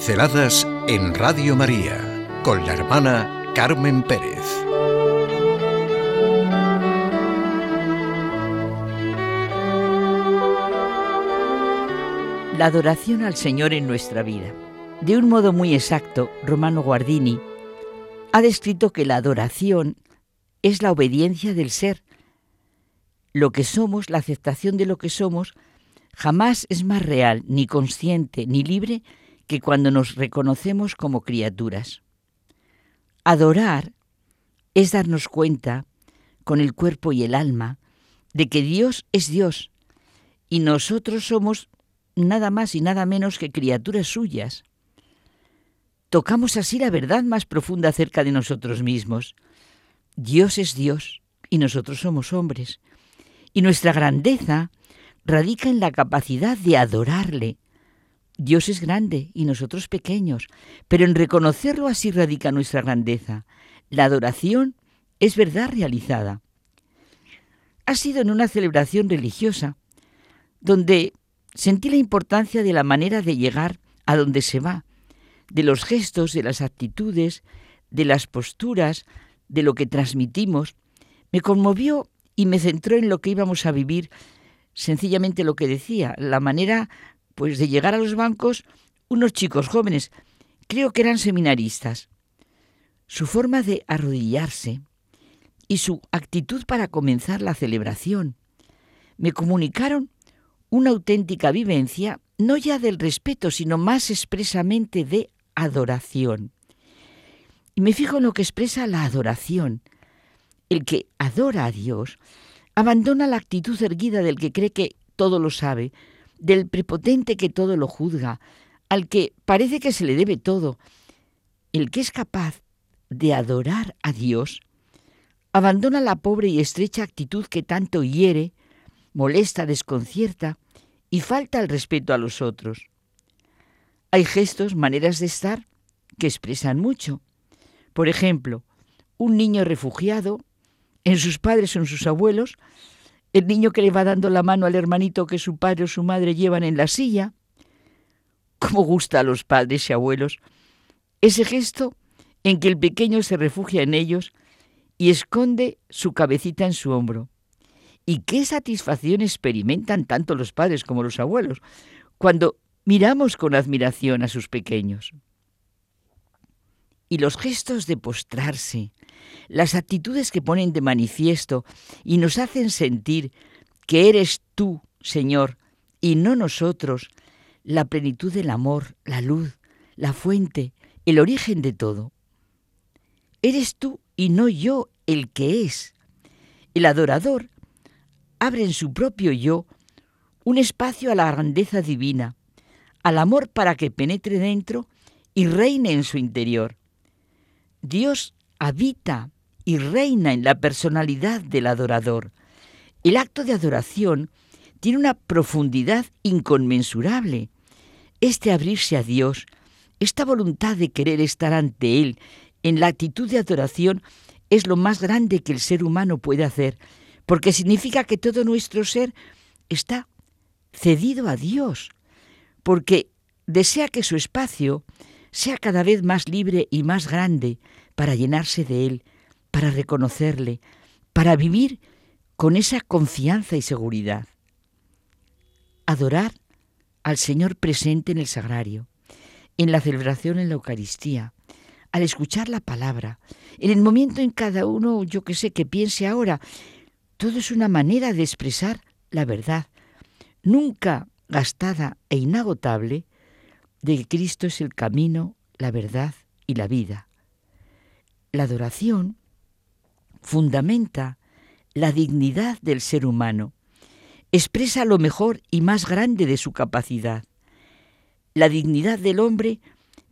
Pinceladas en Radio María con la hermana Carmen Pérez. La adoración al Señor en nuestra vida. De un modo muy exacto, Romano Guardini ha descrito que la adoración es la obediencia del ser. Lo que somos, la aceptación de lo que somos, jamás es más real, ni consciente, ni libre que cuando nos reconocemos como criaturas. Adorar es darnos cuenta, con el cuerpo y el alma, de que Dios es Dios y nosotros somos nada más y nada menos que criaturas suyas. Tocamos así la verdad más profunda acerca de nosotros mismos. Dios es Dios y nosotros somos hombres. Y nuestra grandeza radica en la capacidad de adorarle. Dios es grande y nosotros pequeños, pero en reconocerlo así radica nuestra grandeza. La adoración es verdad realizada. Ha sido en una celebración religiosa, donde sentí la importancia de la manera de llegar a donde se va, de los gestos, de las actitudes, de las posturas, de lo que transmitimos. Me conmovió y me centró en lo que íbamos a vivir sencillamente lo que decía, la manera pues de llegar a los bancos unos chicos jóvenes, creo que eran seminaristas. Su forma de arrodillarse y su actitud para comenzar la celebración me comunicaron una auténtica vivencia no ya del respeto, sino más expresamente de adoración. Y me fijo en lo que expresa la adoración. El que adora a Dios Abandona la actitud erguida del que cree que todo lo sabe, del prepotente que todo lo juzga, al que parece que se le debe todo. El que es capaz de adorar a Dios, abandona la pobre y estrecha actitud que tanto hiere, molesta, desconcierta y falta el respeto a los otros. Hay gestos, maneras de estar, que expresan mucho. Por ejemplo, un niño refugiado en sus padres o en sus abuelos, el niño que le va dando la mano al hermanito que su padre o su madre llevan en la silla. ¿Cómo gusta a los padres y abuelos ese gesto en que el pequeño se refugia en ellos y esconde su cabecita en su hombro? ¿Y qué satisfacción experimentan tanto los padres como los abuelos cuando miramos con admiración a sus pequeños? Y los gestos de postrarse, las actitudes que ponen de manifiesto y nos hacen sentir que eres tú, Señor, y no nosotros, la plenitud del amor, la luz, la fuente, el origen de todo. Eres tú y no yo el que es. El adorador abre en su propio yo un espacio a la grandeza divina, al amor para que penetre dentro y reine en su interior. Dios habita y reina en la personalidad del adorador. El acto de adoración tiene una profundidad inconmensurable. Este abrirse a Dios, esta voluntad de querer estar ante Él en la actitud de adoración es lo más grande que el ser humano puede hacer, porque significa que todo nuestro ser está cedido a Dios, porque desea que su espacio sea cada vez más libre y más grande para llenarse de Él, para reconocerle, para vivir con esa confianza y seguridad. Adorar al Señor presente en el sagrario, en la celebración en la Eucaristía, al escuchar la palabra, en el momento en cada uno, yo que sé, que piense ahora, todo es una manera de expresar la verdad, nunca gastada e inagotable, de que Cristo es el camino, la verdad y la vida. La adoración fundamenta la dignidad del ser humano, expresa lo mejor y más grande de su capacidad. La dignidad del hombre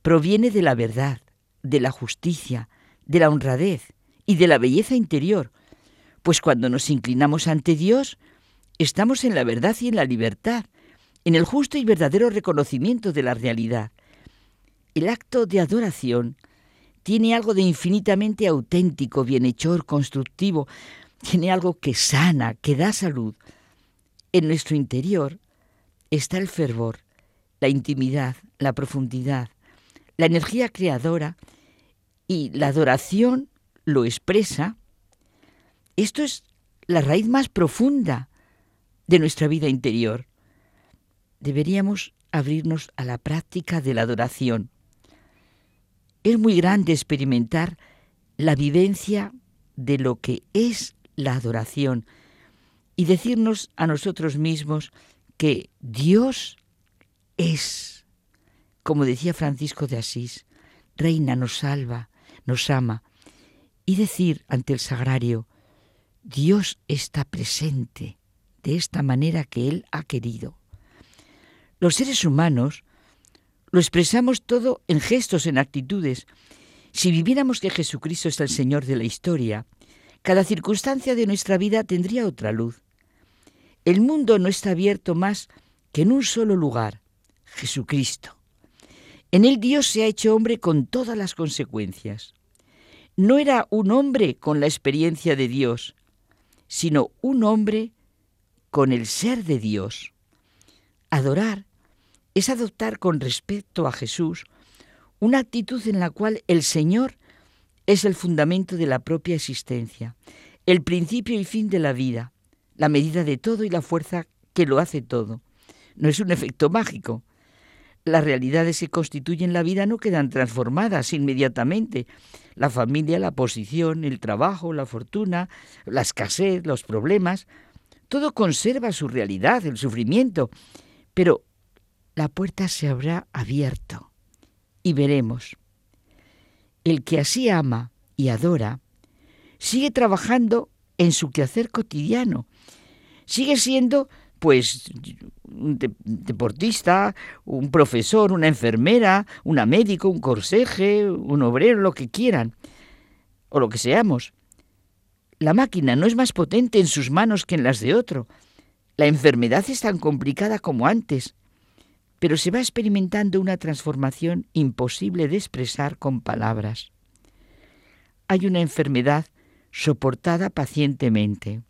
proviene de la verdad, de la justicia, de la honradez y de la belleza interior, pues cuando nos inclinamos ante Dios, estamos en la verdad y en la libertad, en el justo y verdadero reconocimiento de la realidad. El acto de adoración tiene algo de infinitamente auténtico, bienhechor, constructivo, tiene algo que sana, que da salud. En nuestro interior está el fervor, la intimidad, la profundidad, la energía creadora y la adoración lo expresa, esto es la raíz más profunda de nuestra vida interior. Deberíamos abrirnos a la práctica de la adoración. Es muy grande experimentar la vivencia de lo que es la adoración y decirnos a nosotros mismos que Dios es, como decía Francisco de Asís, reina, nos salva, nos ama, y decir ante el sagrario, Dios está presente de esta manera que Él ha querido. Los seres humanos lo expresamos todo en gestos, en actitudes. Si viviéramos que Jesucristo es el Señor de la historia, cada circunstancia de nuestra vida tendría otra luz. El mundo no está abierto más que en un solo lugar, Jesucristo. En él Dios se ha hecho hombre con todas las consecuencias. No era un hombre con la experiencia de Dios, sino un hombre con el ser de Dios. Adorar es adoptar con respecto a Jesús una actitud en la cual el Señor es el fundamento de la propia existencia, el principio y fin de la vida, la medida de todo y la fuerza que lo hace todo. No es un efecto mágico. Las realidades que constituyen la vida no quedan transformadas inmediatamente. La familia, la posición, el trabajo, la fortuna, la escasez, los problemas, todo conserva su realidad, el sufrimiento, pero la puerta se habrá abierto y veremos. El que así ama y adora, sigue trabajando en su quehacer cotidiano, sigue siendo pues un deportista, un profesor, una enfermera, una médico, un corseje, un obrero, lo que quieran, o lo que seamos. La máquina no es más potente en sus manos que en las de otro. La enfermedad es tan complicada como antes, pero se va experimentando una transformación imposible de expresar con palabras. Hay una enfermedad soportada pacientemente,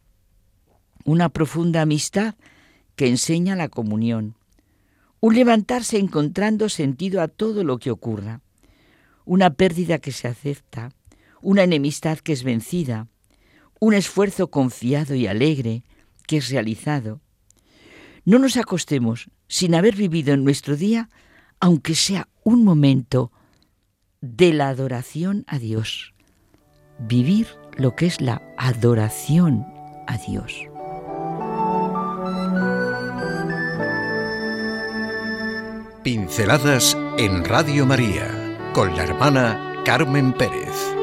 una profunda amistad que enseña la comunión, un levantarse encontrando sentido a todo lo que ocurra, una pérdida que se acepta, una enemistad que es vencida, un esfuerzo confiado y alegre que es realizado. No nos acostemos sin haber vivido en nuestro día, aunque sea un momento, de la adoración a Dios. Vivir lo que es la adoración a Dios. Pinceladas en Radio María con la hermana Carmen Pérez.